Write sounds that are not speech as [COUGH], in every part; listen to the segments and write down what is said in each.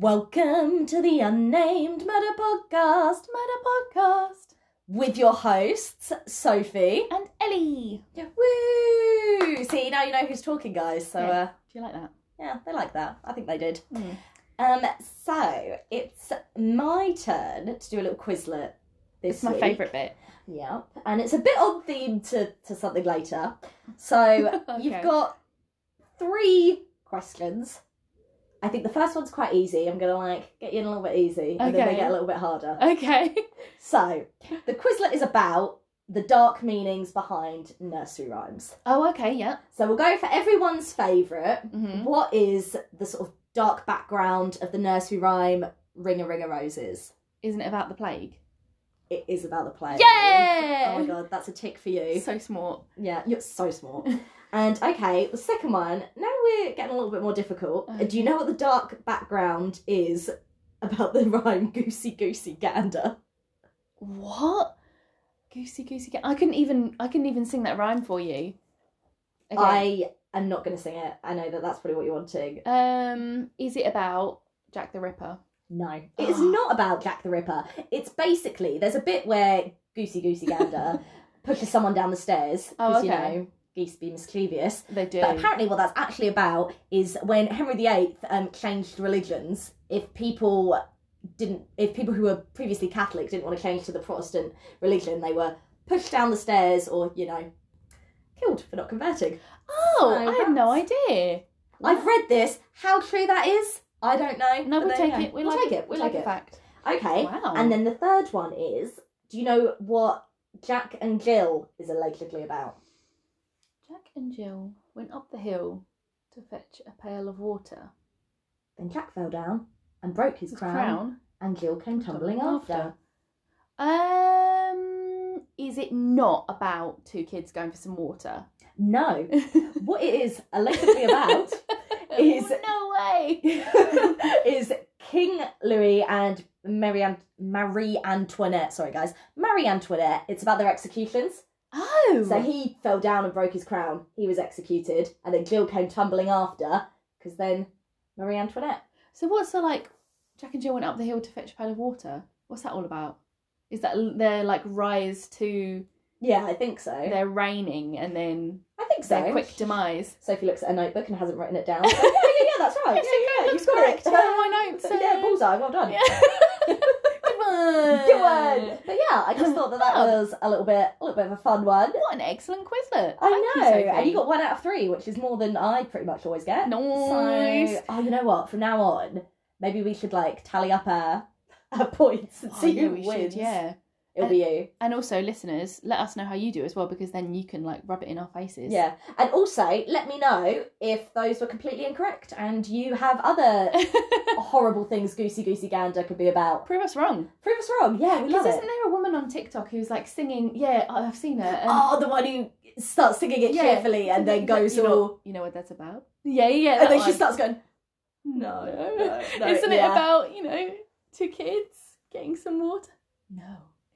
Welcome to the Unnamed Murder Podcast Murder Podcast. with your hosts, Sophie. And Ellie. Yeah. Woo! See, now you know who's talking, guys. So, Yeah. uh, Do you like that? yeah, they like that. I think they did. Mm. Um, so it's my turn to do a little Quizlet this It's my week. favourite bit. Yep, and it's a bit on theme to, to something later. So [LAUGHS] you've got three questions. I think the first one's quite easy. I'm gonna like get you in a little bit easy, and then they Okay. get a little bit harder. Okay. [LAUGHS] So the Quizlet is about the dark meanings behind nursery rhymes. Oh, okay, yeah. So we'll go for everyone's favourite. hmm What is the sort of dark background of the nursery rhyme "Ring a Ring a Roses"? Isn't it about the plague? It is about the plague. Yeah! Oh my god, that's a tick for you. So smart. Yeah, you're so smart. [LAUGHS] and okay, the second one. Now we're getting a little bit more difficult. Okay. Do you know what the dark background is about the [LAUGHS] rhyme "goosey goosey gander"? What? Goosey goosey. gander. I couldn't even. I couldn't even sing that rhyme for you. Okay. I am not going to sing it. I know that that's probably what you're wanting. Um. Is it about Jack the Ripper? No, it [GASPS] is not about Jack the Ripper. It's basically there's a bit where Goosey Goosey Gander [LAUGHS] pushes someone down the stairs Oh, because you okay. Know geese be mischievous. They do. But apparently, what that's actually about is when Henry VIII um, changed religions. If people didn't, if people who were previously Catholic didn't want to change to the Protestant religion, they were pushed down the stairs or you know killed for not converting. oh, So I had no idea. I've read this. How true that is, I don't know. No, we'll take it. We we'll like take it. We We'll like take a it. fact. Okay. Wow. And then the third one is do you know what Jack and Jill is allegedly about? Jack and Jill went up the hill to fetch a pail of water. Then Jack fell down and broke his, His crown, crown. and Jill came tumbling after. Um, is it not about two kids going for some water? No. [LAUGHS] what it is allegedly about [LAUGHS] Is- no way. [LAUGHS] is King Louis and Marie, Ant- Marie Antoinette. Sorry, guys. Marie Antoinette. It's about their executions. Oh, So he fell down and broke his crown. He was executed. And then Jill came tumbling after because then Marie Antoinette. So what's the like? Jack and Jill went up the hill to fetch a pail of water. What's that all about? Is that their like rise to Yeah, I think so. their reigning and then I think so. their quick demise? Sophie looks at a notebook and hasn't written it down. So, [LAUGHS] yeah, yeah, yeah, that's right. Yeah, yeah, you've looks got correct. it. [LAUGHS] Of my notes, yeah, uh, bullseye. Well done. Yeah. Good. Good one. But yeah, I just thought that that was a little bit, a little bit of a fun one. What an excellent Quizlet. I Thank know, you, and you got one out of three, which is more than I pretty much always get. Nice. So, oh, you know what? From now on, maybe we should like tally up our our points and Oh, see yeah, who we wins. should, yeah. It'll be you. And also, listeners, let us know how you do as well, because then you can like rub it in our faces. Yeah, and also let me know if those were completely incorrect and you have other [LAUGHS] horrible things Goosey Goosey Gander could be about. Prove us wrong. Prove us wrong. Yeah, we love Because it. isn't there a woman on TikTok who's like singing? Yeah, I've seen her. and- Oh, the one who starts singing it Yeah. cheerfully and then goes you know, all. You know what that's about? Yeah, yeah. And then she starts going, no, no, no. [LAUGHS] Isn't it about you know two kids getting some water? No,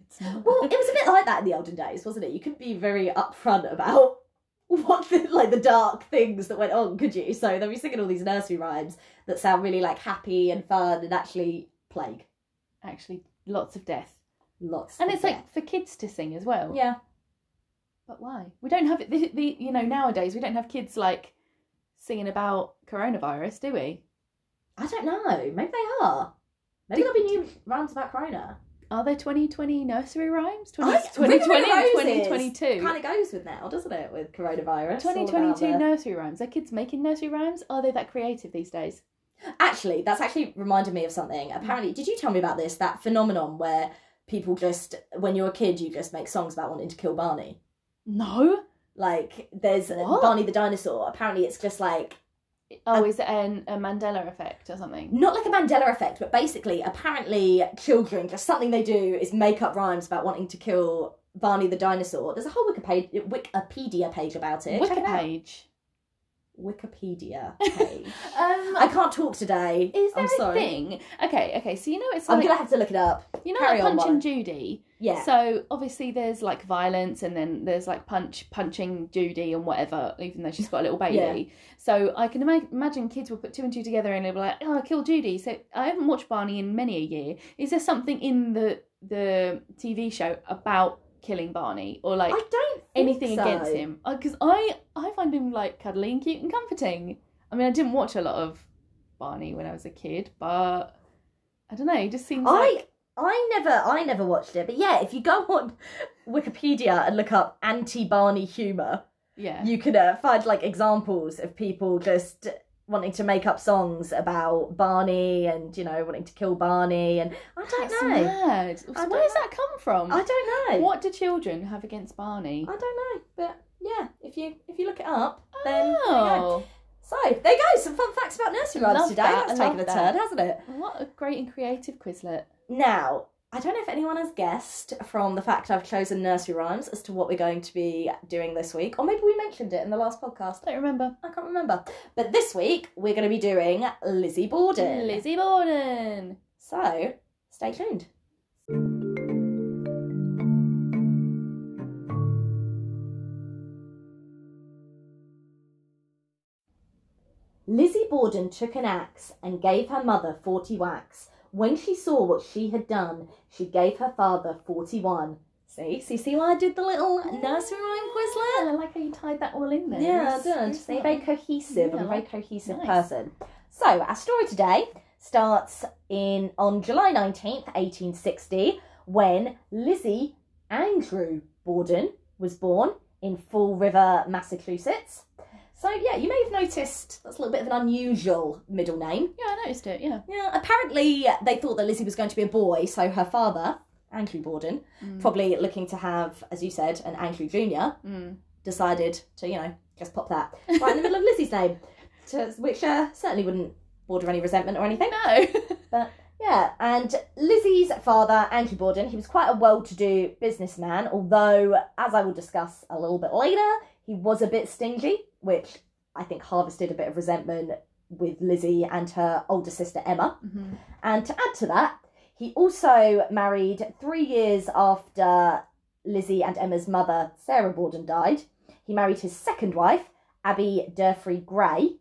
it's not. Well, it was a bit like that in the olden days, wasn't it? You couldn't be very upfront about [LAUGHS] what the, like the dark things that went on, could you? So they'll be singing all these nursery rhymes that sound really like happy and fun and actually plague. Actually, lots of death, Lots. and of it's death. like for kids to sing as well. yeah. But why? We don't have it. The, the you know nowadays we don't have kids like singing about coronavirus, do we? I don't know. Maybe they are. Maybe there'll be new rhymes about Corona. Are there 2020 nursery rhymes? I- 20, 2020 and Roses 2022. Kind of goes with now, doesn't it, with coronavirus? 2022 the- nursery rhymes. Are kids making nursery rhymes? Are they that creative these days? Actually, that's actually reminded me of something. Apparently, did you tell me about this? That phenomenon where people just, when you're a kid, you just make songs about wanting to kill Barney. No. Like, there's What? Barney the dinosaur. Apparently, it's just like Oh, is it an, a Mandela effect or something? not like a Mandela effect, but basically, apparently, children just something they do is make up rhymes about wanting to kill Barney the dinosaur. There's a whole Wikipedia Wikipedia page about it. Check it out. Wikipage. Wikipedia [LAUGHS] page. Um, I can't talk today. is there I'm a sorry. thing? Okay, okay. So you know it's I'm gonna have to look it up. You know, carry like on. Punch and Judy. yeah. So obviously there's like violence, and then there's like punch punching Judy and whatever, even though she's got a little baby. Yeah. So I can ima- imagine kids will put two and two together and they'll be like, "Oh, I killed Judy." So I haven't watched Barney in many a year. Is there something in the the TV show about killing Barney, or like I don't anything so. against him? Because I I find him like cuddly and cute and comforting. I mean, I didn't watch a lot of Barney when I was a kid, but I don't know. He just seems I like I never I never watched it, but yeah, if you go on Wikipedia and look up anti-Barney humor, yeah. you can uh, find like examples of people just wanting to make up songs about Barney and you know wanting to kill Barney and I don't That's know. mad. Where don't does that come from? I don't know. What do children have against Barney? I don't know, but yeah, if you if you look it up, then there you go. oh, So there you go, some fun facts about nursery rhymes Love today. that, That's taken a turn, hasn't it? what a great and creative Quizlet. Now, I don't know if anyone has guessed from the fact I've chosen nursery rhymes as to what we're going to be doing this week, or maybe we mentioned it in the last podcast. Don't remember. I can't remember. But this week we're going to be doing Lizzie Borden. Lizzie Borden. So stay tuned. Lizzie Borden took an axe and gave her mother forty whacks. When she saw what she had done, she gave her father forty-one. See, see, see why I did the little nursery rhyme Quizlet? I like how you tied that all in there. Yeah, I did. See, very cohesive. Yeah, I'm a very cohesive nice. person. So, our story today starts in on July 19th, 1860, when Lizzie Andrew Borden was born in Fall River, Massachusetts. So, yeah, you may have noticed that's a little bit of an unusual middle name. Yeah, I noticed it. Yeah. Yeah, apparently they thought that Lizzie was going to be a boy, so her father, Andrew Borden, Mm. probably looking to have, as you said, an Andrew Jr., Mm. decided to, you know, just pop that [LAUGHS] right in the middle of Lizzie's name, to, which uh, certainly wouldn't border any resentment or anything. No. [LAUGHS] But yeah, and Lizzie's father, Andrew Borden, he was quite a well to do businessman, although, as I will discuss a little bit later, he was a bit stingy, which I think harvested a bit of resentment with Lizzie and her older sister Emma. Mhm. And to add to that, he also married three years after Lizzie and Emma's mother, Sarah Borden, died. He married his second wife, Abby Durfee Gray.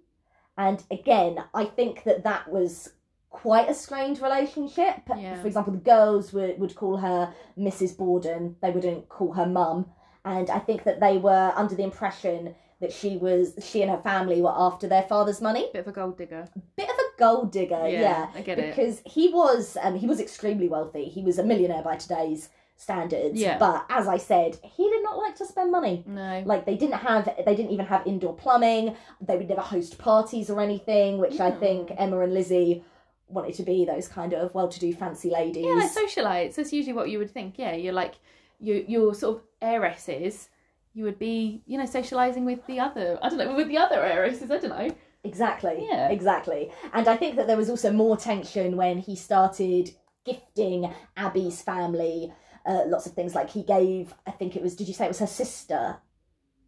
And again, I think that that was quite a strained relationship. Yeah. For example, the girls would, would call her Mrs. Borden, they wouldn't call her mum. And I think that they were under the impression that she was she and her family were after their father's money. Bit of a gold digger. Bit of a gold digger, yeah I get it. because he was um, he was extremely wealthy. He was a millionaire by today's standards. Yeah. But as I said, he did not like to spend money. No. Like they didn't have they didn't even have indoor plumbing. They would never host parties or anything, which I think Mm. Emma and Lizzie wanted to be those kind of well-to-do fancy ladies. Yeah, like socialites. That's usually what you would think. Yeah, you're like you you're sort of heiresses. You would be, you know, socializing with the other. I don't know, with the other heiresses. I don't know. Exactly. Yeah. Exactly. And I think that there was also more tension when he started gifting Abby's family uh, lots of things. Like he gave, I think it was, did you say it was her sister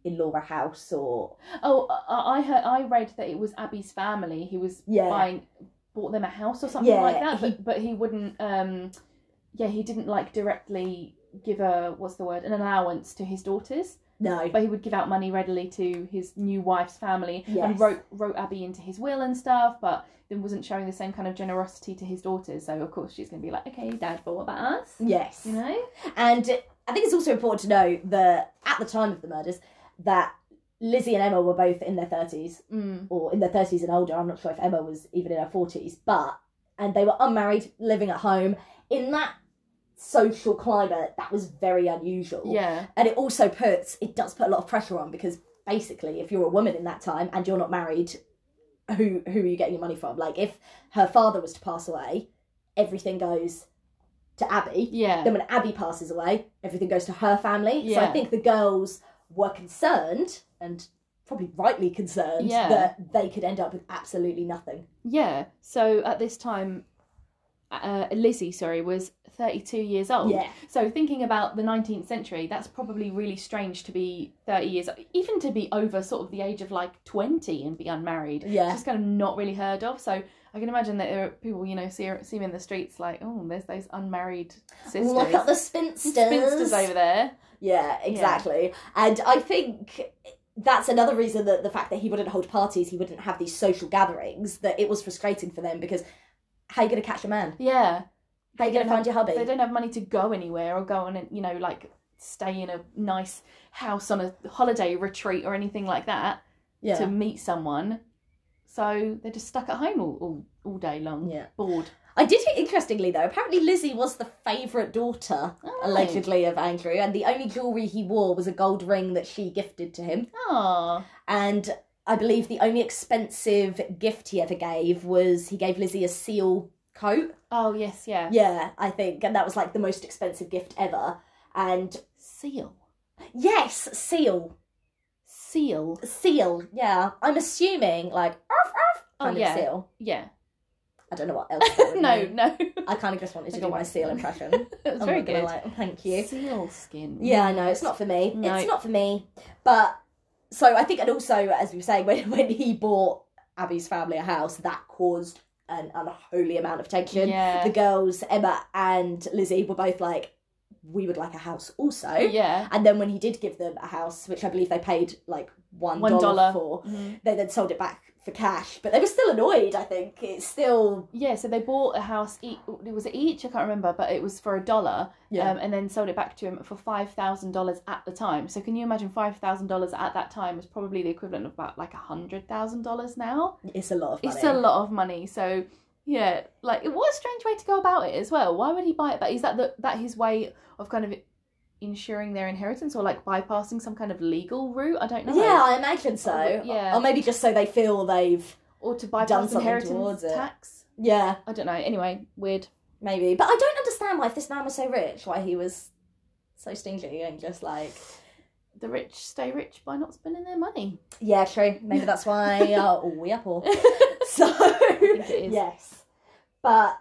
in Laura House or. Oh, I, I heard. I read that it was Abby's family. He was Yeah. buying, bought them a house or something Yeah, like that. he- But but he wouldn't. Um, yeah, he didn't like directly give a what's the word an allowance to his daughters, No. but he would give out money readily to his new wife's family Yes. and wrote wrote Abby into his will and stuff. But then wasn't showing the same kind of generosity to his daughters. So of course she's going to be like, okay, Dad, but what about us? Yes. You know? And I think it's also important to know that at the time of the murders, that Lizzie and Emma were both in their 30s Mm. or in their 30s and older. I'm not sure if Emma was even in her 40s, but and they were unmarried, living at home in that social climate. That was very unusual. Yeah. And it also puts it does put a lot of pressure on because basically, if you're a woman in that time and you're not married, who who are you getting your money from? Like if her father was to pass away, everything goes to Abby. Yeah. Then when Abby passes away, everything goes to her family. So I think the girls were concerned and probably rightly concerned Yeah. that they could end up with absolutely nothing. Yeah. So at this time, uh, Lizzie, sorry, was 32 years old. Yeah. So thinking about the 19th century, that's probably really strange to be 30 years, even to be over sort of the age of like 20 and be unmarried. Yeah. It's just kind of not really heard of. So I can imagine that there are people, you know, see see in the streets like, oh, there's those unmarried sisters, Look at the spinsters. spinsters over there. Yeah, exactly. And I think that's another reason that the fact that he wouldn't hold parties, he wouldn't have these social gatherings, that it was frustrating for them because how are you going to catch a man? Yeah, How are you going to find your hubby? they don't have money to go anywhere or go on, a, you know, like stay in a nice house on a holiday retreat or anything like that yeah. to meet someone. So they're just stuck at home all, all, all day long, Yeah. bored. I did it interestingly though. Apparently, Lizzie was the favourite daughter, Oh. allegedly, of Andrew, and the only jewellery he wore was a gold ring that she gifted to him. Oh, And I believe the only expensive gift he ever gave was he gave Lizzie a seal coat. oh yes, yeah. Yeah, I think, and that was like the most expensive gift ever. And Seal, yes, seal, seal. seal. Yeah, I'm assuming like arf, arf, Oh, yeah. of seal. Yeah. I don't know what else. [LAUGHS] no, mean. no. I kind of just wanted to do my seal impression. it was [LAUGHS] I'm very good. lie. Thank you. Seal skin. Yeah, no, it's not for me. No. It's not for me. But so I think, and also as we were saying, [LAUGHS] when when he bought Abby's family a house, that caused an unholy amount of tension. Yeah. The girls, Emma and Lizzie, were both like, "We would like a house, also." Yeah. And then when he did give them a house, which I believe they paid like one dollar for, Mhm. they then sold it back for cash. But they were still annoyed. I think it's still Yeah, so they bought a house. e- It was each. I can't remember, but it was for a dollar. Yeah. Um, and then sold it back to him for five thousand dollars at the time. So can you imagine five thousand dollars at that time was probably the equivalent of about like a hundred thousand dollars now. it's a lot of money. It's a lot of money. So yeah, like it what a strange way to go about it as well. Why would he buy it back? Is that the, that his way of kind of ensuring their inheritance or like bypassing some kind of legal route? I don't know. Yeah, I imagine so. Oh, yeah. Or maybe just so they feel they've Or to bypass inheritance tax. yeah. I don't know. Anyway, weird. Maybe. But I don't understand why if this man was so rich, why he was so stingy and just like the rich stay rich by not spending their money. Yeah, true. Maybe that's why [LAUGHS] uh, oh, we are poor. [LAUGHS] So think it is. yes. But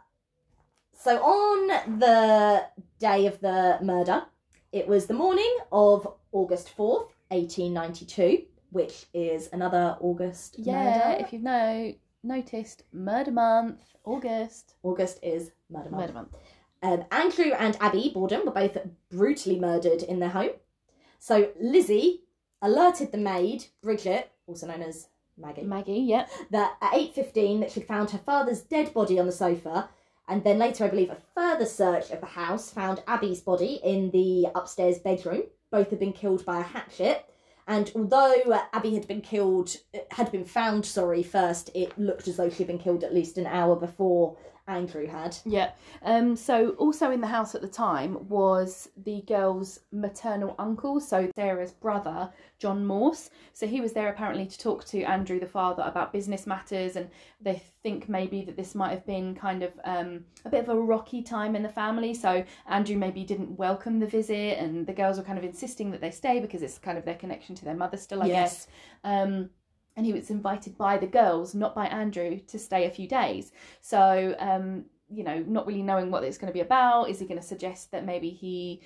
so on the day of the murder, it was the morning of August fourth, eighteen ninety two, which is another August yeah, murder. if you've no noticed, murder month, August, August is murder month. murder month. Um, Andrew and Abby Borden were both brutally murdered in their home. So Lizzie alerted the maid, Bridget, also known as Maggie, Maggie, yeah, that at 8.15 that she'd found her father's dead body on the sofa. And then later, I believe, a further search of the house found Abby's body in the upstairs bedroom. Both had been killed by a hatchet. And although uh, Abby had been killed, had been found, sorry, first, it looked as though she'd been killed at least an hour before Andrew had. yeah. Um, so also in the house at the time was the girl's maternal uncle, so Sarah's brother, John Morse. So he was there apparently to talk to Andrew, the father, about business matters, and they think maybe that this might have been kind of um, a bit of a rocky time in the family. So Andrew maybe didn't welcome the visit, and the girls were kind of insisting that they stay because it's kind of their connection to their mother still, I Yes. guess. Um, and he was invited by the girls, not by Andrew, to stay a few days. So, um, you know, not really knowing what it's going to be about. Is he going to suggest that maybe he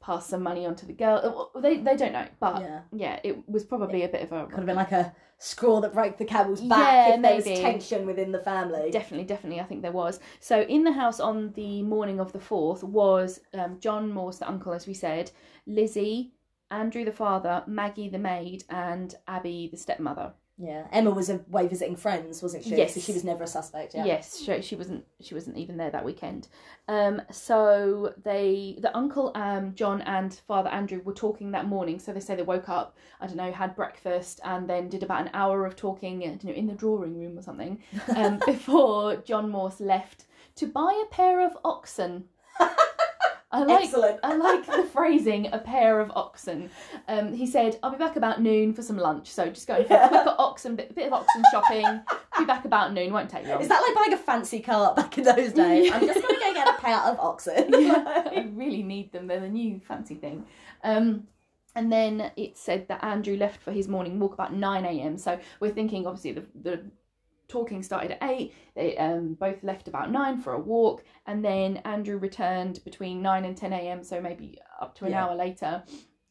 pass some money on to the girl? Uh, They, they don't know. But yeah. Yeah. it was probably a bit of a. Could have been like a straw that broke the camel's back Yeah, if there was maybe. tension within the family. Definitely, definitely, I think there was. So, in the house on the morning of the 4th was um, John Morse, the uncle, as we said, Lizzie, Andrew, the father, Maggie, the maid, and Abby, the stepmother. Yeah, Emma was away visiting friends, wasn't she? Yes. So she was never a suspect. Yeah. Yes, she, she wasn't. She wasn't even there that weekend. Um, so they, the uncle, um, John and Father Andrew were talking that morning. So they say they woke up, I don't know, had breakfast, and then did about an hour of talking, I don't know, in the drawing room or something, um, [LAUGHS] before John Morse left to buy a pair of oxen. [LAUGHS] I like Excellent. I like the [LAUGHS] phrasing, a pair of oxen. Um, he said, I'll be back about noon for some lunch, so just going for a quick oxen, bit, bit of oxen shopping. Be back about noon, won't take long. Is that like buying a fancy cart back in those days? I'm just gonna go get a pair of oxen. [LAUGHS] yeah, [LAUGHS] I really need them. They're the new fancy thing. Um, and then it said that Andrew left for his morning walk about 9 a.m. So we're thinking, obviously, the, the talking started at 8. They um, both left about 9 for a walk. And then Andrew returned between 9 and 10 a.m. So maybe up to an Yeah. hour later.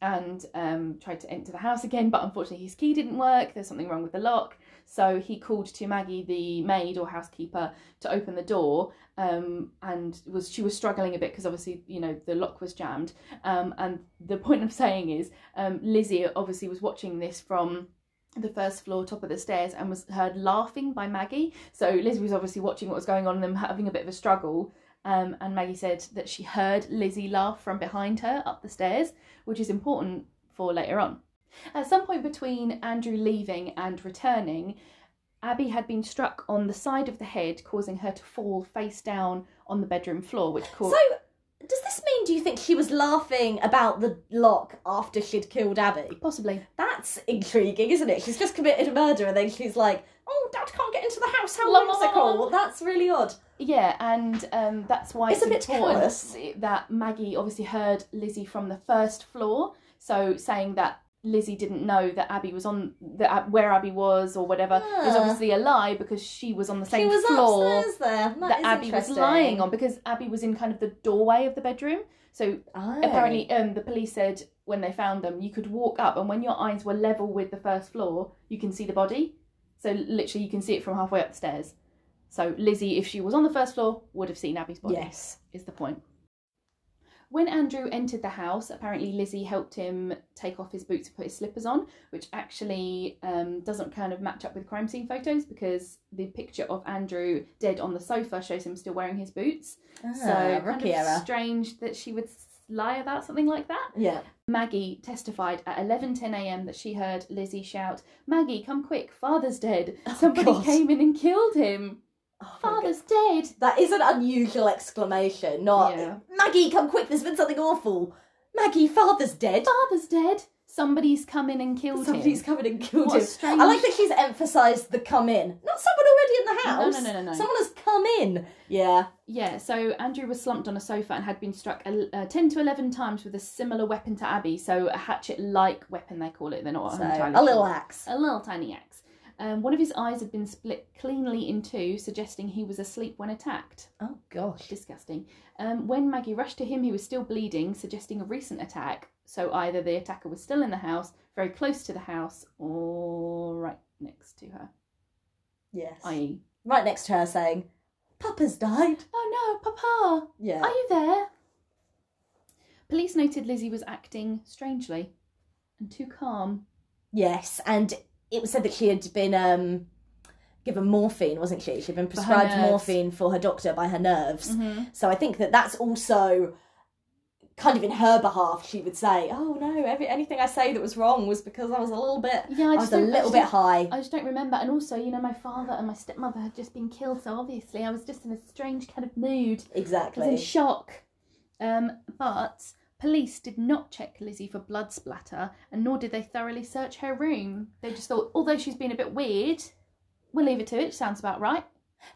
and um, tried to enter the house again, but unfortunately his key didn't work. There's something wrong with the lock. So he called to Maggie, the maid or housekeeper, to open the door. Um, and was she was struggling a bit because obviously you know the lock was jammed. Um, and the [LAUGHS] point I'm saying is um, Lizzie obviously was watching this from the first floor top of the stairs and was heard laughing by Maggie. So Lizzie was obviously watching what was going on and them having a bit of a struggle. Um, and Maggie said that she heard Lizzie laugh from behind her up the stairs, which is important for later on. At some point between Andrew leaving and returning, Abby had been struck on the side of the head, causing her to fall face down on the bedroom floor, which caused. So, do you think she was laughing about the lock after she'd killed Abby? Possibly. That's intriguing, isn't it? She's just committed a murder and then she's like, oh, Dad can't get into the house, how la, la, whimsical. That's really odd. Yeah, and um, that's why It's it's, a bit important callous. that Maggie obviously heard Lizzie from the first floor. So saying that Lizzie didn't know that Abby was on the where Abby was or whatever is Ah. obviously a lie because she was on the She same was floor. That that is Abby was lying on because Abby was in kind of the doorway of the bedroom. So Oh. apparently, um, the police said when they found them, you could walk up, and when your eyes were level with the first floor, you can see the body. So literally, you can see it from halfway up the stairs. So Lizzie, if she was on the first floor, would have seen Abby's body. Yes. is the point. When Andrew entered the house, apparently Lizzie helped him take off his boots and put his slippers on, which actually um, doesn't kind of match up with crime scene photos because the picture of Andrew dead on the sofa shows him still wearing his boots. Ah, so kind of error. strange that she would lie about something like that. Yeah. Maggie testified at 11:10 a.m. that she heard Lizzie shout, "Maggie, come quick! Father's dead! Oh, Somebody God. came in and killed him! Oh Father's dead!" That is an unusual exclamation. Not Yeah. Maggie, come quick. There's been something awful. Maggie, father's dead. Father's dead. Somebody's come in and killed him. Somebody's him. come in and killed What a him. strange- I like that she's emphasised the come in. Not someone already in the No, house. no, no, no, no. Someone has come in. Yeah. Yeah, so Andrew was slumped on a sofa and had been struck el- uh, 10 to 11 times with a similar weapon to Abby. So a hatchet like weapon, they call it. They're not So, entirely a little sure. axe. A little tiny axe. Um, one of his eyes had been split cleanly in two, suggesting he was asleep when attacked. Oh gosh. Disgusting. Um, when Maggie rushed to him, he was still bleeding, suggesting a recent attack. So either the attacker was still in the house, very close to the house, or right next to her, Yes. i.e., Right next to her saying, Papa's died. "Oh no, Papa, Yeah. are you there?" Police noted Lizzie was acting strangely and too calm. Yes, and it was said that she had been um, given morphine, wasn't she? She'd been prescribed nerves. morphine for her doctor by her nerves. Mm-hmm. So I think that that's also kind of in her behalf. She would say, "Oh no, every anything I say that was wrong was because I was a little bit, Yeah, I, I, was a little bit high." I just don't remember. And also, you know, my father and my stepmother had just been killed, so obviously I was just in a strange kind of mood. I was in Exactly. shock. Um, but police did not check Lizzie for blood splatter, and nor did they thoroughly search her room. They just thought, although she's been a bit weird, we'll leave it to it. Sounds about right.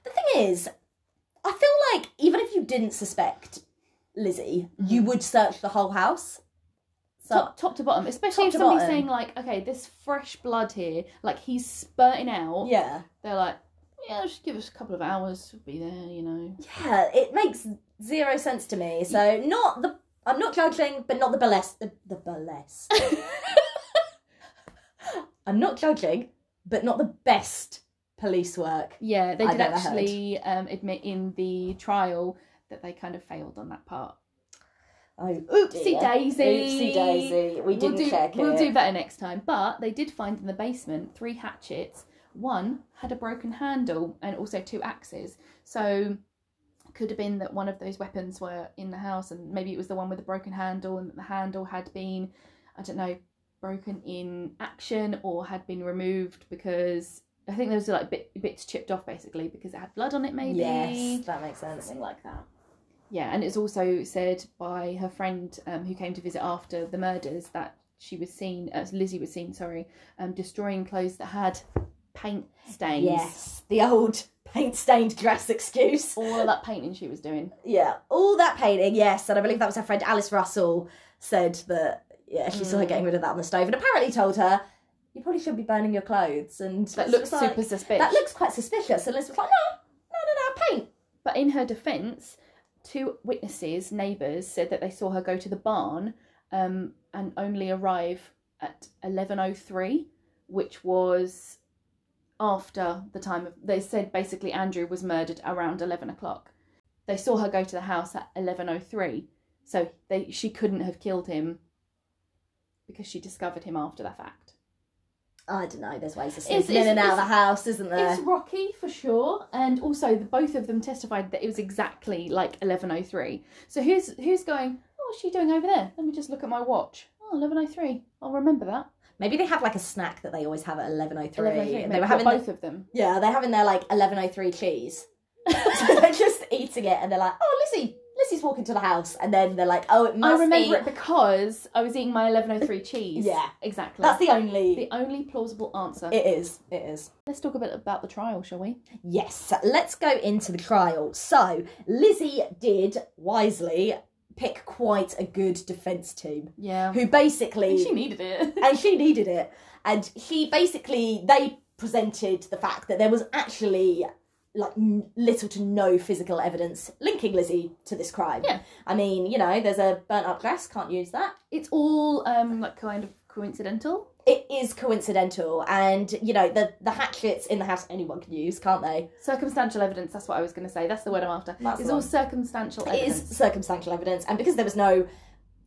The thing is, I feel like even if you didn't suspect Lizzie, you mm-hmm. would search the whole house. So top, top to bottom, especially if somebody's bottom. saying like, okay, there's fresh blood here, like he's spurting out. yeah, They're like, yeah, just give us a couple of hours, we'll be there, you know. yeah, it makes zero sense to me. So not the. I'm not judging, but not the burlesque. The, the burlesque. [LAUGHS] I'm not judging, but not the best police work. Yeah, they I've did actually um, admit in the trial that they kind of failed on that part. Oh, Oopsie dear. daisy. Oopsie daisy. We didn't we'll do, check We'll it. do better next time. But they did find in the basement three hatchets. One had a broken handle and also two axes. So could have been that one of those weapons were in the house and maybe it was the one with the broken handle and the handle had been, I don't know, broken in action or had been removed because I think those are like bit, bits chipped off basically because it had blood on it maybe Yes, that makes sense. something like that. Yeah, and it's also said by her friend um, who came to visit after the murders that she was seen, as Lizzie was seen, sorry, um, destroying clothes that had paint stains. Yes, the old paint-stained dress excuse. All of that painting she was doing. Yeah, all that painting. Yes, and I believe that was her friend Alice Russell said that. Yeah, she saw her Mm. getting rid of that on the stove, and apparently told her, "You probably shouldn't be burning your clothes." And That looks like, super suspicious. That looks quite suspicious. And Liz was like, "No, no, no, no, paint." But in her defence, two witnesses, neighbours, said that they saw her go to the barn um, and only arrive at 11.03, which was after the time of. They said basically Andrew was murdered around 11 o'clock. They saw her go to the house at 11.03, so they she couldn't have killed him because she discovered him after the fact. I don't know. There's ways of It's- sneaking in it's- and out of the house, isn't there? It's rocky for sure, and also the, both of them testified that it was exactly like eleven oh three. So who's who's going? Oh, what's she doing over there? Let me just look at my watch. Oh, 11.03. I'll remember that. Maybe they have like a snack that they always have at eleven oh three. 11.03. They were having both of them. yeah, they're having their like eleven oh three cheese. [LAUGHS] so they're just eating it, and they're like, "Oh, Lizzie, Lizzie's walking to the house," and then they're like, "Oh, it must I remember be." it because I was eating my 11.03 [LAUGHS] cheese. Yeah. Exactly. That's the only. the only plausible answer. It is. It is. Let's talk a bit about the trial, shall we? Yes, let's go into the trial. So, Lizzie did wisely pick quite a good defence team Yeah. who basically. She needed it. [LAUGHS] and she needed it. And she basically, they presented the fact that there was actually like n- little to no physical evidence linking Lizzie to this crime. Yeah. I mean, you know, there's a burnt up dress, can't use that. it's all um like kind of coincidental. It is coincidental, and you know the the hatchets in the house anyone can use, can't they? Circumstantial evidence, that's what I was going to say. That's the word I'm after. That's it's all one. circumstantial It evidence. is circumstantial evidence, and because there was no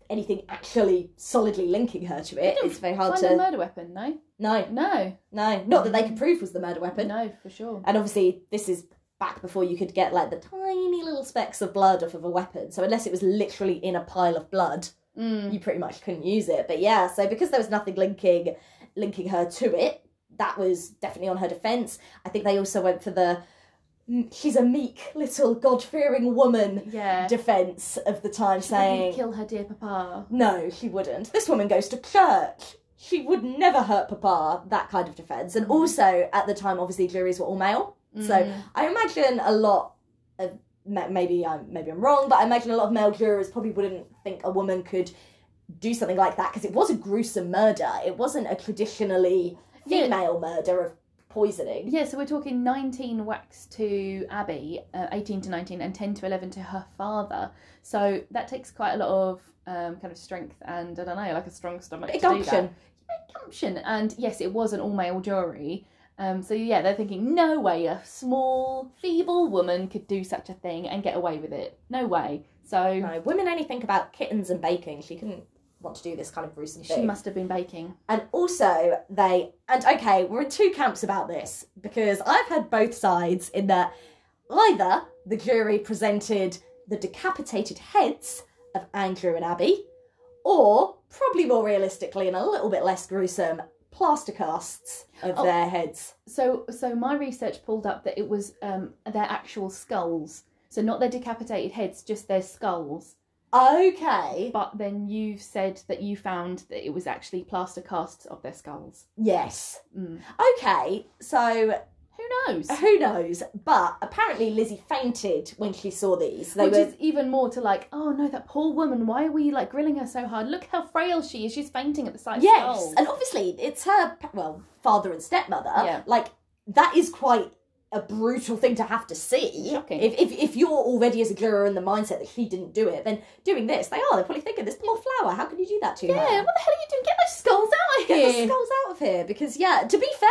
anything actually solidly linking her to it, it's very hard Find a to. murder weapon, no? No, No. no, not that they could prove was the murder weapon. No, for sure. And obviously, this is back before you could get like the tiny little specks of blood off of a weapon. So unless it was literally in a pile of blood, Mm. you pretty much couldn't use it. But yeah, so because there was nothing linking linking her to it, that was definitely on her defence. I think they also went for the "Mm, she's a meek little God fearing woman Yeah. defence of the time, She saying kill her dear papa. no, she wouldn't. This woman goes to church. She would never hurt Papa. That kind of defence. And also, at the time, obviously, juries were all male. So Mm. I imagine a lot of maybe I'm maybe I'm wrong, but I imagine a lot of male jurors probably wouldn't think a woman could do something like that because it was a gruesome murder. It wasn't a traditionally Yeah. female murder of poisoning. Yeah, so we're talking 19 whacks to Abby, uh, 18 to 19, and 10 to 11 to her father. So that takes quite a lot of um, kind of strength and, I don't know, like a strong stomach Bit to of do gumption. Yeah, gumption. And yes, it was an all male jury. Um, so yeah, they're thinking, no way a small, feeble woman could do such a thing and get away with it. No way. So No, women only think about kittens and baking. She couldn't want to do this kind of gruesome she thing. She must have been baking. And also, they and okay, we're in two camps about this because I've heard both sides in that either the jury presented the decapitated heads of Andrew and Abby, or probably more realistically and a little bit less gruesome, plaster casts of Oh. their heads. So, so my research pulled up that it was um, their actual skulls. So not their decapitated heads, just their skulls. Okay. But then you've said that you found that it was actually plaster casts of their skulls. Yes. Mm. Okay. So Who knows? who knows? But apparently Lizzie fainted when she saw these. They Which were is even more to like, oh no, that poor woman. Why are we like grilling her so hard? Look how frail she is. She's fainting at the sight of Yes, skulls. and obviously it's her well father and stepmother. Yeah. like that is quite a brutal thing to have to see. Shocking. If, if if you're already as a juror in the mindset that she didn't do it, then doing this, they are. They're probably thinking, "This poor flower. How can you do that to yeah, her? Yeah, what the hell are you doing? Get those skulls out of here. Get the skulls out of here." Because yeah, to be fair,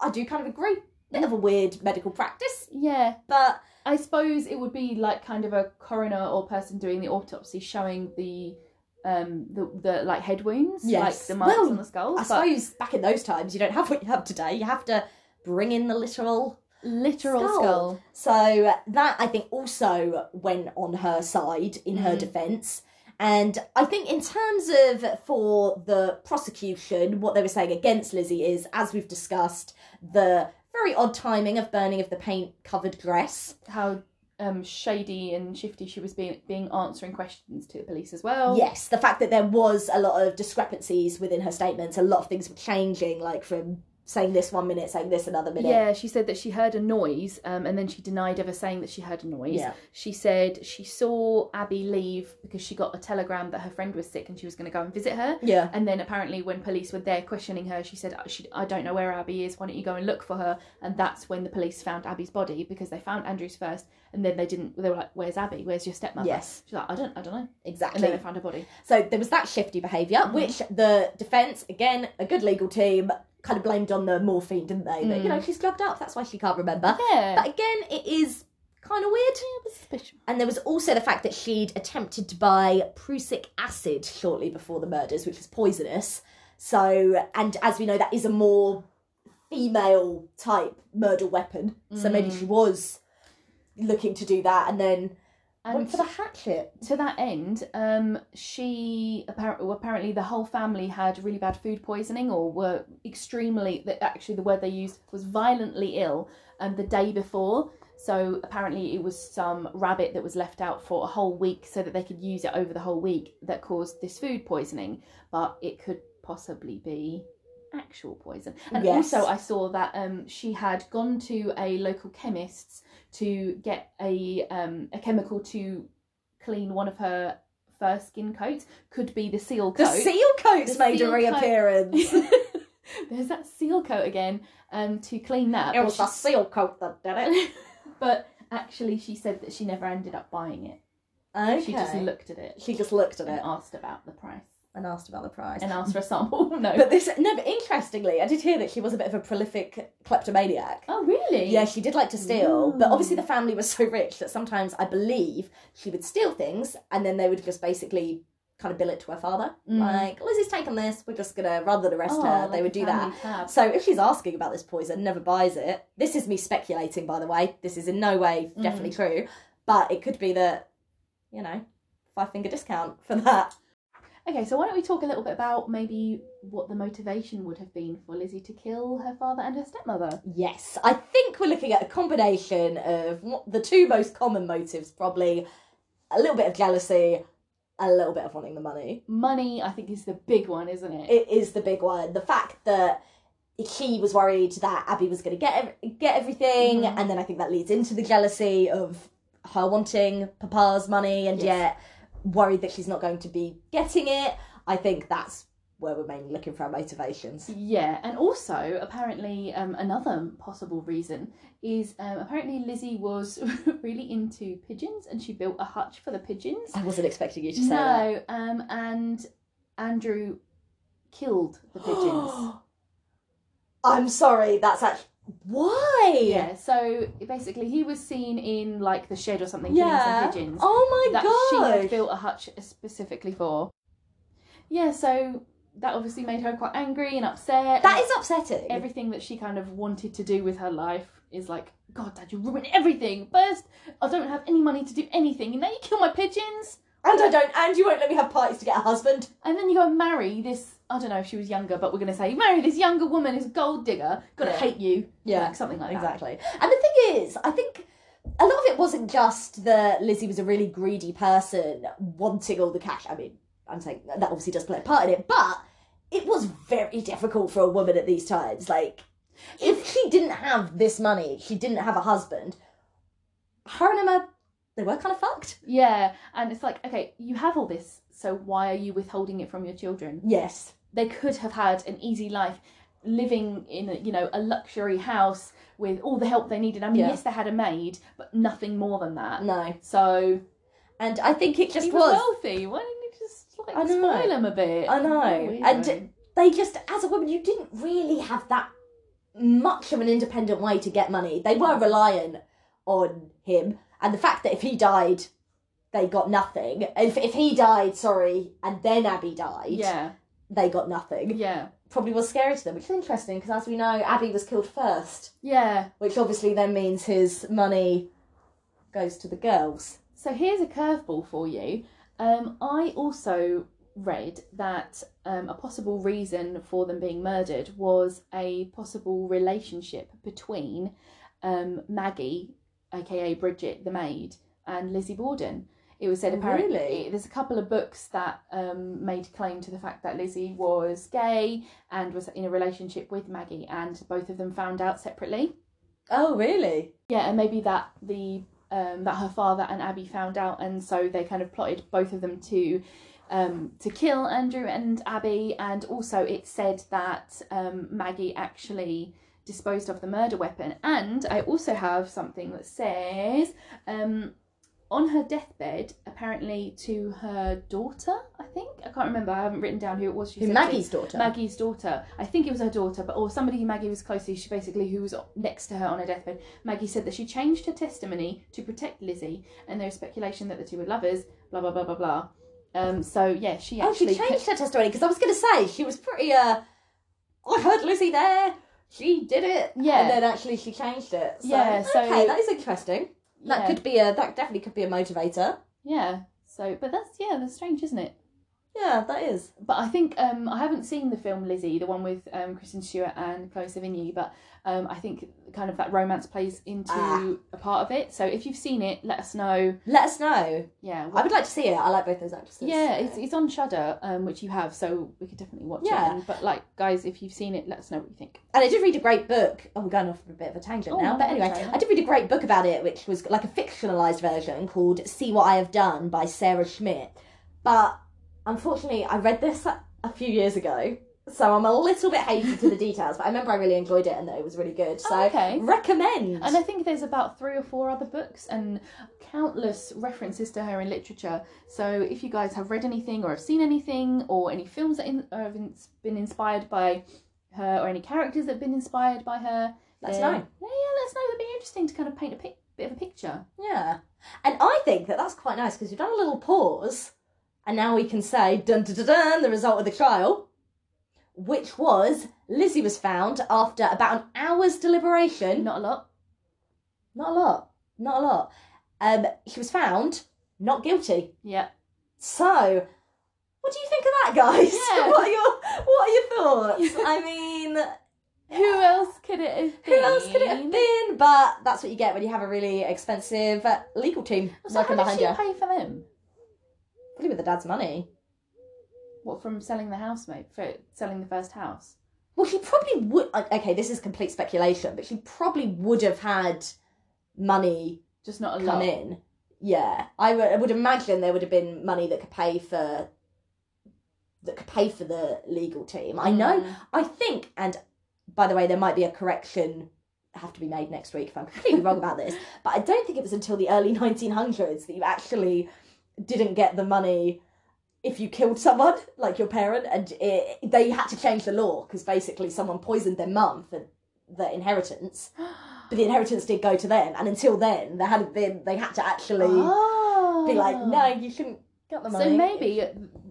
I do kind of agree. Bit of a weird medical practice, Yeah, but I suppose it would be like kind of a coroner or person doing the autopsy showing the um the, the like head wounds, Yes. like the marks Well, on the skulls. I suppose back in those times you don't have what you have today. You have to bring in the literal literal skull. skull. So that I think also went on her side in her Mm. defence. And I think in terms of for the prosecution, what they were saying against Lizzie is, as we've discussed, the very odd timing of burning of the paint covered dress. How um shady and shifty she was being being answering questions to the police as well. Yes, the fact that there was a lot of discrepancies within her statements, a lot of things were changing, like from saying this one minute, saying this another minute. Yeah, she said that she heard a noise, um, and then she denied ever saying that she heard a noise. Yeah. She said she saw Abby leave because she got a telegram that her friend was sick and she was going to go and visit her. Yeah. And then apparently, when police were there questioning her, she said, "I- she, "I don't know where Abby is. Why don't you go and look for her?" And that's when the police found Abby's body because they found Andrew's first, and then they didn't. They were like, "Where's Abby? Where's your stepmother?" Yes. She's like, "I don't, I don't know." And Exactly. then they found her body. So there was that shifty behaviour, Mhm. which the defence, again, a good legal team, kind of blamed on the morphine, didn't they? That, you Mm. know, she's drugged up, that's why she can't remember. Yeah. But again, it is kind of weird. suspicion. And there was also the fact that she'd attempted to buy prussic acid shortly before the murders, which was poisonous. So, and as we know, that is a more female type murder weapon. So maybe Mm. she was looking to do that and then And went for the hatchet. to that end, um, she apparently apparently the whole family had really bad food poisoning or were extremely. that Actually, the word they used was violently ill. Um, the day before. So apparently, it was some rabbit that was left out for a whole week so that they could use it over the whole week that caused this food poisoning. But it could possibly be actual poison. And Yes. also, I saw that um, she had gone to a local chemist's to get a um, a chemical to clean one of her fur skin coats. Could be the seal coat. The seal coats The made seal a reappearance. [LAUGHS] There's that seal coat again. Um, to clean that. it was the seal coat that did it. [LAUGHS] [LAUGHS] but actually, she said that she never ended up buying it. Okay. She just looked at it She just looked at and it asked about the price and asked about the price. and asked for a sample. [LAUGHS] no. But this, no, but interestingly, I did hear that she was a bit of a prolific kleptomaniac. oh really? Yeah, she did like to steal, but obviously the family was so rich that sometimes I believe she would steal things and then they would just basically kind of bill it to her father. Mm. Like, Lizzie's taken this, we're just gonna rather than arrest Oh, her. they would do that. tab. So if she's asking about this poison, never buys it. This is me speculating, by the way. This is in no way Mm. definitely true, but it could be that, you know, five finger discount for that. Okay, so why don't we talk a little bit about maybe what the motivation would have been for Lizzie to kill her father and her stepmother? Yes, I think we're looking at a combination of the two most common motives probably a little bit of jealousy, a little bit of wanting the money. Money, I think, is the big one, isn't it? It is the big one. The fact that he was worried that Abby was going to get get everything, Mhm. and then I think that leads into the jealousy of her wanting Papa's money, and Yes. yet worried that she's not going to be getting it. I think that's where we're mainly looking for our motivations. Yeah, and also apparently um, another possible reason is um, apparently Lizzie was [LAUGHS] really into pigeons and she built a hutch for the pigeons. I wasn't expecting you to say that. No, um, and Andrew killed the pigeons. [GASPS] I'm sorry, that's actually why? yeah, so basically he was seen in like the shed or something killing some pigeons Oh my god. that she had built a hutch specifically for. Yeah, so that obviously made her quite angry and upset. That and is upsetting. everything that she kind of wanted to do with her life is like, God, Dad, you ruined everything. First, I don't have any money to do anything, and now you kill my pigeons, and I don't. And you won't let me have parties to get a husband. and then you go and marry this. I don't know if she was younger, but we're gonna say marry this younger woman who's a gold digger. Gonna Yeah. hate you, Yeah, like something like that. exactly. And the thing is, I think a lot of it wasn't just that Lizzie was a really greedy person wanting all the cash. I mean, I'm saying that obviously does play a part in it, but it was very difficult for a woman at these times. Like, if she didn't have this money, she didn't have a husband. Her and Emma, they were kind of fucked. Yeah, and it's like, okay, you have all this, so why are you withholding it from your children? Yes. They could have had an easy life, living in a, you know a luxury house with all the help they needed. I mean, Yeah. yes, they had a maid, but nothing more than that. No. So And I think it just was. was wealthy. Why didn't you just like I know. spoil him a bit? I know. And they just, as a woman, you didn't really have that much of an independent way to get money. They were reliant on him. And the fact that if he died, they got nothing. If, if he died, sorry, and then Abby died, yeah, they got nothing. yeah, Probably was scary to them, which is interesting because as we know, Abby was killed first, yeah. which obviously then means his money goes to the girls. So here's a curveball for you. Um, I also read that um, a possible reason for them being murdered was a possible relationship between um, Maggie, aka Bridget the maid, and Lizzie Borden. It was said Oh, apparently really? there's a couple of books that um, made claim to the fact that Lizzie was gay and was in a relationship with Maggie, and both of them found out separately. Oh, really? Yeah, and maybe that the um, that her father and Abby found out, and so they kind of plotted both of them to um, to kill Andrew and Abby. And also, it said that um, Maggie actually disposed of the murder weapon. And I also have something that says um, on her deathbed, apparently to her daughter, I think. I can't remember. I haven't written down who it was. She Who Maggie's to. daughter? Maggie's daughter. I think it was her daughter, but or somebody who Maggie was close to. She basically who was next to her on her deathbed. Maggie said that she changed her testimony to protect Lizzie, and there's speculation that the two were lovers. Blah blah blah blah blah. Um, so yeah, she actually. Oh, she changed her testimony because I was going to say she was pretty. uh I heard Lizzie there. She did it. Yeah. And then actually she changed it. So, Yeah, so- okay, that is interesting. That yeah, could be a. That definitely could be a motivator. yeah. So, but that's yeah, that's strange, isn't it? Yeah, that is. But I think um, I haven't seen the film Lizzie, the one with um, Kristen Stewart and Chloe Sevigny, but um, I think kind of that romance plays into Ah. a part of it. So if you've seen it, let us know. Let us know. Yeah, I would like to see it. I like both those actresses. yeah, it's, it's on Shudder, um, which you have, so we could definitely watch Yeah. it. And, but like, guys, if you've seen it, let us know what you think. And I did read a great book. Oh, we're going off a bit of a tangent Oh, now. But anyway. I did read a great book about it, which was like a fictionalized version called See What I Have Done by Sarah Schmidt. But unfortunately, I read this a few years ago. So I'm a little bit hazy to the details, but I remember I really enjoyed it and that it was really good. So Oh, okay. recommend. And I think there's about three or four other books and countless references to her in literature. So if you guys have read anything or have seen anything or any films that in, have been inspired by her or any characters that have been inspired by her, Let us know. Yeah, yeah, let us know. That'd be interesting to kind of paint a pic- bit of a picture. Yeah. And I think that that's quite nice because we've done a little pause and now we can say dun dun dun dun the result of the trial, which was Lizzie was found after about an hour's deliberation. Not a lot. Not a lot. Not a lot. Um, she was found not guilty. Yeah. So, what do you think of that, guys? [LAUGHS] Yeah. what are your What are your thoughts? I mean, Who else could it have been? who else could it have been? But that's what you get when you have a really expensive uh, legal team So working how behind did she you. pay for them? Probably with the dad's money. What from selling the house, mate? For selling the first house? Well, she probably would. Okay, this is complete speculation, but she probably would have had money Just not a come lot. in. Yeah, I would- would imagine there would have been money that could pay for that could pay for the legal team. I know. Mm. I think, and by the way, there might be a correction have to be made next week if I'm [LAUGHS] completely wrong about this. But I don't think it was until the early [LAUGHS] 1900s that you actually didn't get the money if you killed someone, [LAUGHS] like your parent, and it, they had to change the law because basically someone poisoned their mum for the inheritance, but the inheritance did go to them, and until then, there hadn't been. They had to actually oh. be like, no, ah. you shouldn't get the money. So maybe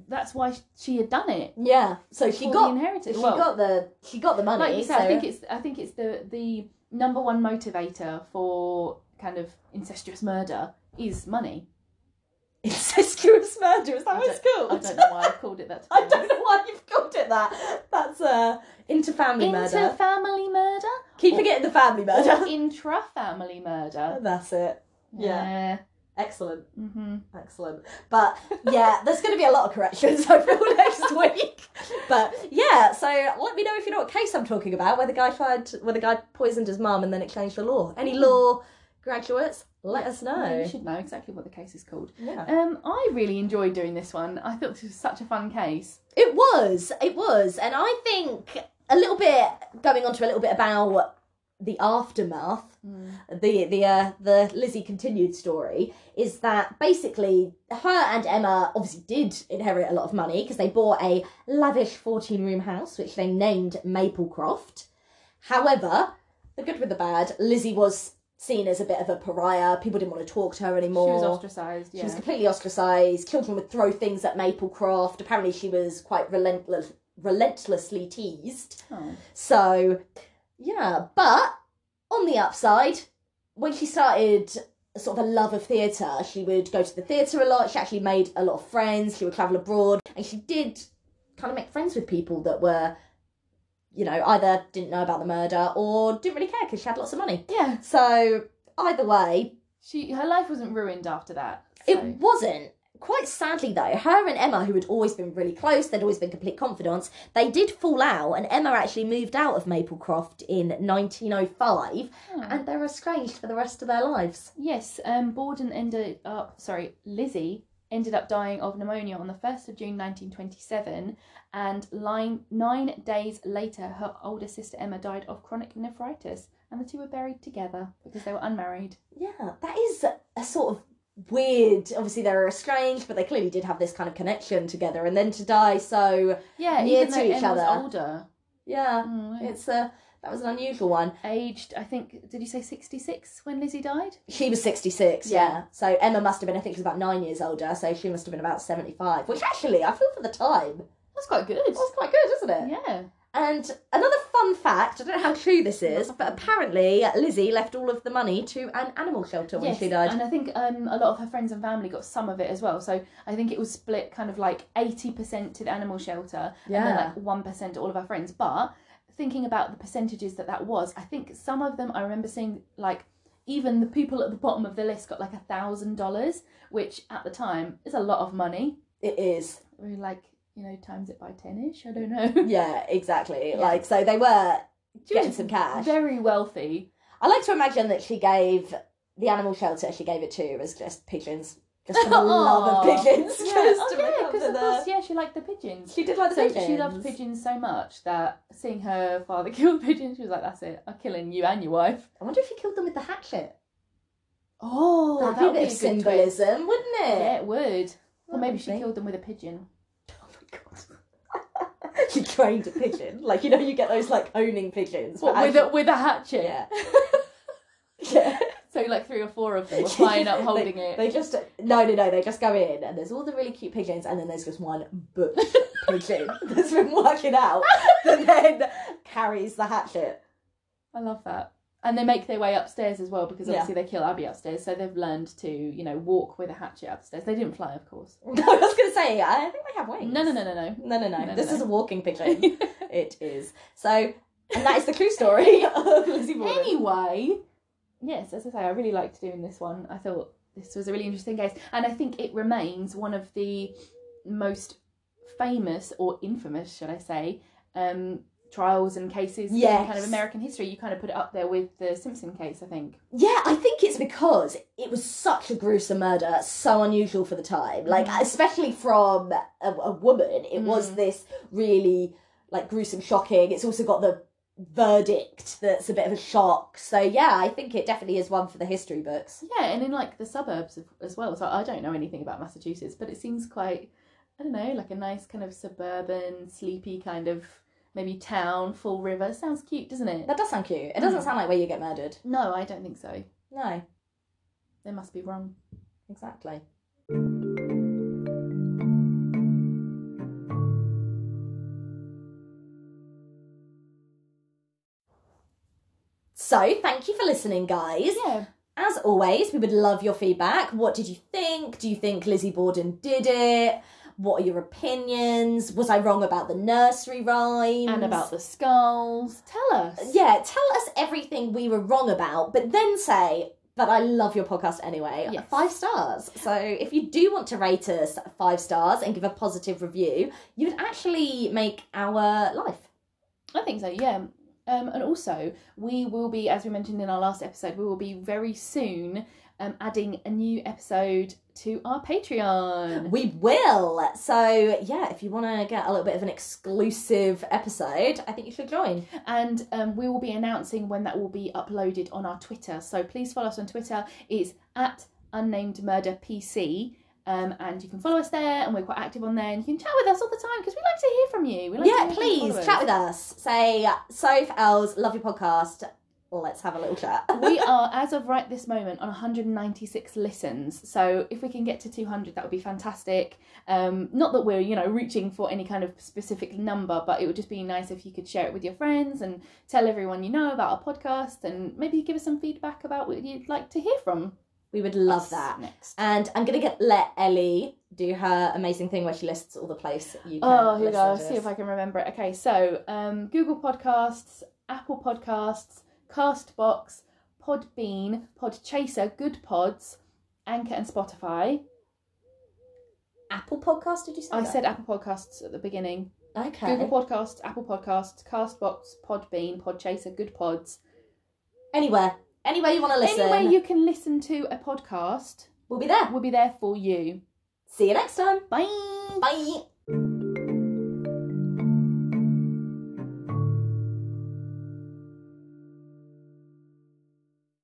that's why she had done it. yeah. So she got the inheritance. she well, got the she got the money. like you said, so I think it's I think it's the the number one motivator for kind of incestuous murder is money. Incestuous [LAUGHS] murder. Is that what it's called? I don't know why I called it that. [LAUGHS] I don't know why you've called it that. That's uh, inter-family murder. Inter-family murder Keep or- forgetting the family murder. [LAUGHS] intra-family murder. That's it. Yeah. Excellent. hmm Excellent. But yeah, there's going to be a lot of corrections I feel next week. But yeah, so let me know if you know what case I'm talking about, where the guy tried, where the guy poisoned his mum and then it changed the law. Any law graduates, let us Yeah, know. you should know exactly what the case is called. Yeah. Um, I really enjoyed doing this one. I thought this was such a fun case. It was, it was, and I think a little bit going on to a little bit about the aftermath, the the uh, the Lizzie continued story is that basically her and Emma obviously did inherit a lot of money because they bought a lavish fourteen room house which they named Maplecroft. However, the good with the bad, Lizzie was seen as a bit of a pariah. People didn't want to talk to her anymore. She was ostracised. Yeah. She was completely ostracised. Children would throw things at Maplecroft. Apparently, she was quite relentless, relentlessly teased. Oh. So, yeah. But on the upside, when she started sort of a love of theatre, she would go to the theatre a lot. She actually made a lot of friends. She would travel abroad, and she did kind of make friends with people that were, you know, either didn't know about the murder or didn't really care because she had lots of money. Yeah. So either way, She her life wasn't ruined after that. it wasn't. Quite sadly, though, her and Emma, who had always been really close, they'd always been complete confidants, they did fall out, and Emma actually moved out of Maplecroft in 1905, Oh. and they're estranged for the rest of their lives. Yes, um, Borden ended up. Sorry, Lizzie ended up dying of pneumonia on the 1st of June 1927, and line, nine days later, her older sister Emma died of chronic nephritis, and the two were buried together because they were unmarried. Yeah, that is a sort of weird. Obviously, they were estranged, but they clearly did have this kind of connection together. And then to die so Yeah, Near even to though each Emma was other. older. yeah, Mm, it's a that was an unusual one. aged, I think, did you say 66 when Lizzie died? She was sixty six. Yeah. Yeah. so Emma must have been. I think she was about nine years older. So she must have been about seventy five. Which actually, I feel for the time, That's quite good. that's quite good, isn't it? Yeah. And another fun fact, I don't know how true this is, but apparently Lizzie left all of the money to an animal shelter when yes, she died. and I think um, a lot of her friends and family got some of it as well. So I think it was split kind of like 80% to the animal shelter yeah. and then like 1% to all of her friends. But thinking about the percentages that that was, I think some of them I remember seeing like even the people at the bottom of the list got like a thousand dollars, which at the time is a lot of money. It is. We like you know times it by ten ish. I don't [LAUGHS] know. Yeah, exactly. Yeah. Like, so they were She getting some cash. Very wealthy. I like to imagine that she gave the animal shelter she gave it to as just pigeons. Just for the [LAUGHS] love of pigeons. Yeah, oh, yeah, because of the- course, yeah, she liked the pigeons. She did like the So pigeons. she loved pigeons so much that seeing her father [LAUGHS] kill pigeons, she was like, "That's it, I'm killing you and your wife." I wonder if she killed them with the hatchet. Oh, That'd that be a would be bit of good twist. symbolism, wouldn't it? Yeah, it would. Or maybe she Probably. killed them with a pigeon. Oh my god. [LAUGHS] she trained a pigeon. Like, you know, you get those like owning pigeons. What, with a with a hatchet? Yeah. Yeah. Like three or four of them were [LAUGHS] flying up holding they, it. They just no, no, no. They just go in, and there's all the really cute pigeons, and then there's just one bush [LAUGHS] pigeon that's been working out, that then carries the hatchet. I love that. And they make their way upstairs as well because Yeah. obviously they kill Abby upstairs, so they've learned to you know walk with a hatchet upstairs. They didn't fly, of course. [LAUGHS] No, I was going to say, I think they have wings. No, no, no, no, no. no, no, no. No, this no. is a walking pigeon. it is. So, and that is the true story of Lizzie Borden. Anyway, yes, as I say, I really liked doing this one. I thought this was a really interesting case, and I think it remains one of the most famous or infamous, should I say, um, trials and cases in kind of American history. You kind of put it up there with the Simpson case, I think. Yeah, I think it's because it was such a gruesome murder, so unusual for the time. Like, Mhm. especially from a, a woman, it was Mm. this really like gruesome, shocking. It's also got the verdict that's a bit of a shock. So yeah, I think it definitely is one for the history books. Yeah, and in like the suburbs of, as well. So I don't know anything about Massachusetts, but it seems quite, I don't know, like a nice kind of suburban, sleepy kind of maybe town, Fall River. Sounds cute, doesn't it? That does sound cute. It doesn't Mm. sound like where you get murdered. No, I don't think so. No, They must be wrong. exactly. So, thank you for listening, guys. Yeah. As always, we would love your feedback. What did you think? Do you think Lizzie Borden did it? What are your opinions? Was I wrong about the nursery rhymes? And about the skulls. Tell us. Yeah, tell us everything we were wrong about, but then say, but I love your podcast anyway. Yes. Five stars. So if you do want to rate us five stars and give a positive review, you would actually make our life. I think so, yeah. Um, and also, we will be, as we mentioned in our last episode, we will be very soon um, adding a new episode to our Patreon. We will. So yeah, if you want to get a little bit of an exclusive episode, I think you should join. and um, we will be announcing when that will be uploaded on our Twitter. So please follow us on Twitter. It's at unnamed murder PC. Um, and you can follow us there, and we're quite active on there. And you can chat with us all the time because we like to hear from you. We like to yeah, please chat with us. Say, Soph, Els, love your podcast. Let's have a little chat. [LAUGHS] we are, as of right this moment, on 196 listens. So if we can get to 200, that would be fantastic. Um, not that we're, you know, reaching for any kind of specific number, but it would just be nice if you could share it with your friends and tell everyone you know about our podcast, and maybe give us some feedback about what you'd like to hear from. We would love us that. next. And I'm gonna get let Ellie do her amazing thing where she lists all the places you can. Oh, here we go. See if I can remember it. Okay, so um, Google Podcasts, Apple Podcasts, Castbox, Podbean, Podchaser, Good Pods, Anchor, and Spotify. Apple Podcast. Did you say? I that? said Apple Podcasts at the beginning. okay. Google Podcasts, Apple Podcasts, Castbox, Podbean, Podchaser, Good Pods. Anywhere, anywhere you want to listen, Anywhere you can listen to a podcast, we'll be there. we'll be there for you. See you next time. Bye. Bye.